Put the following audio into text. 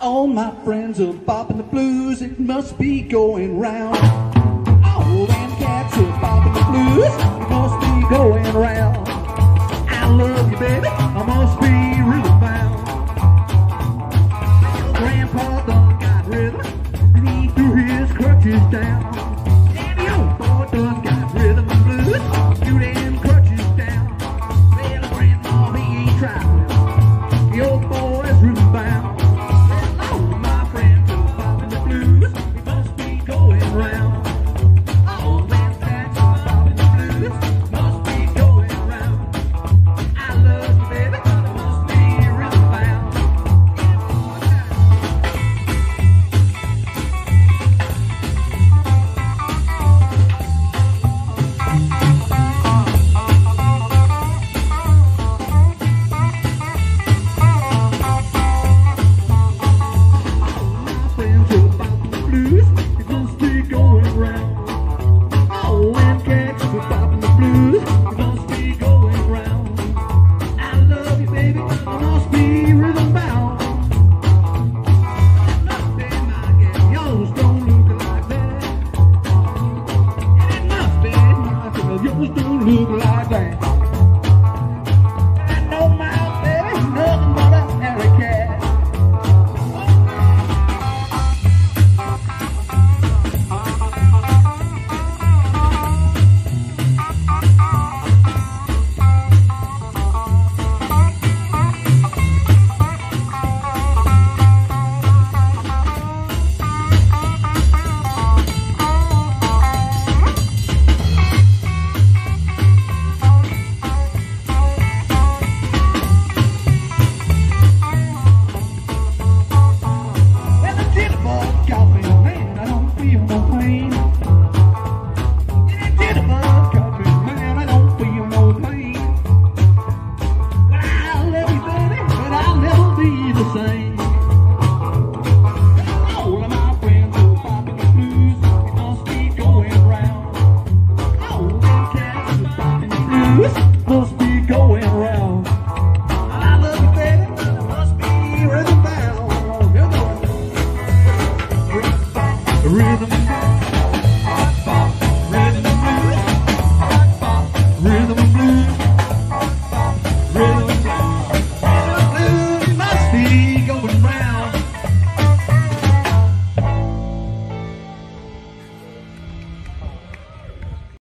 All my friends are bopping the blues, it must be going round. All them cats are bopping the blues, it must be going round. I love you, baby. Move like that. rhythm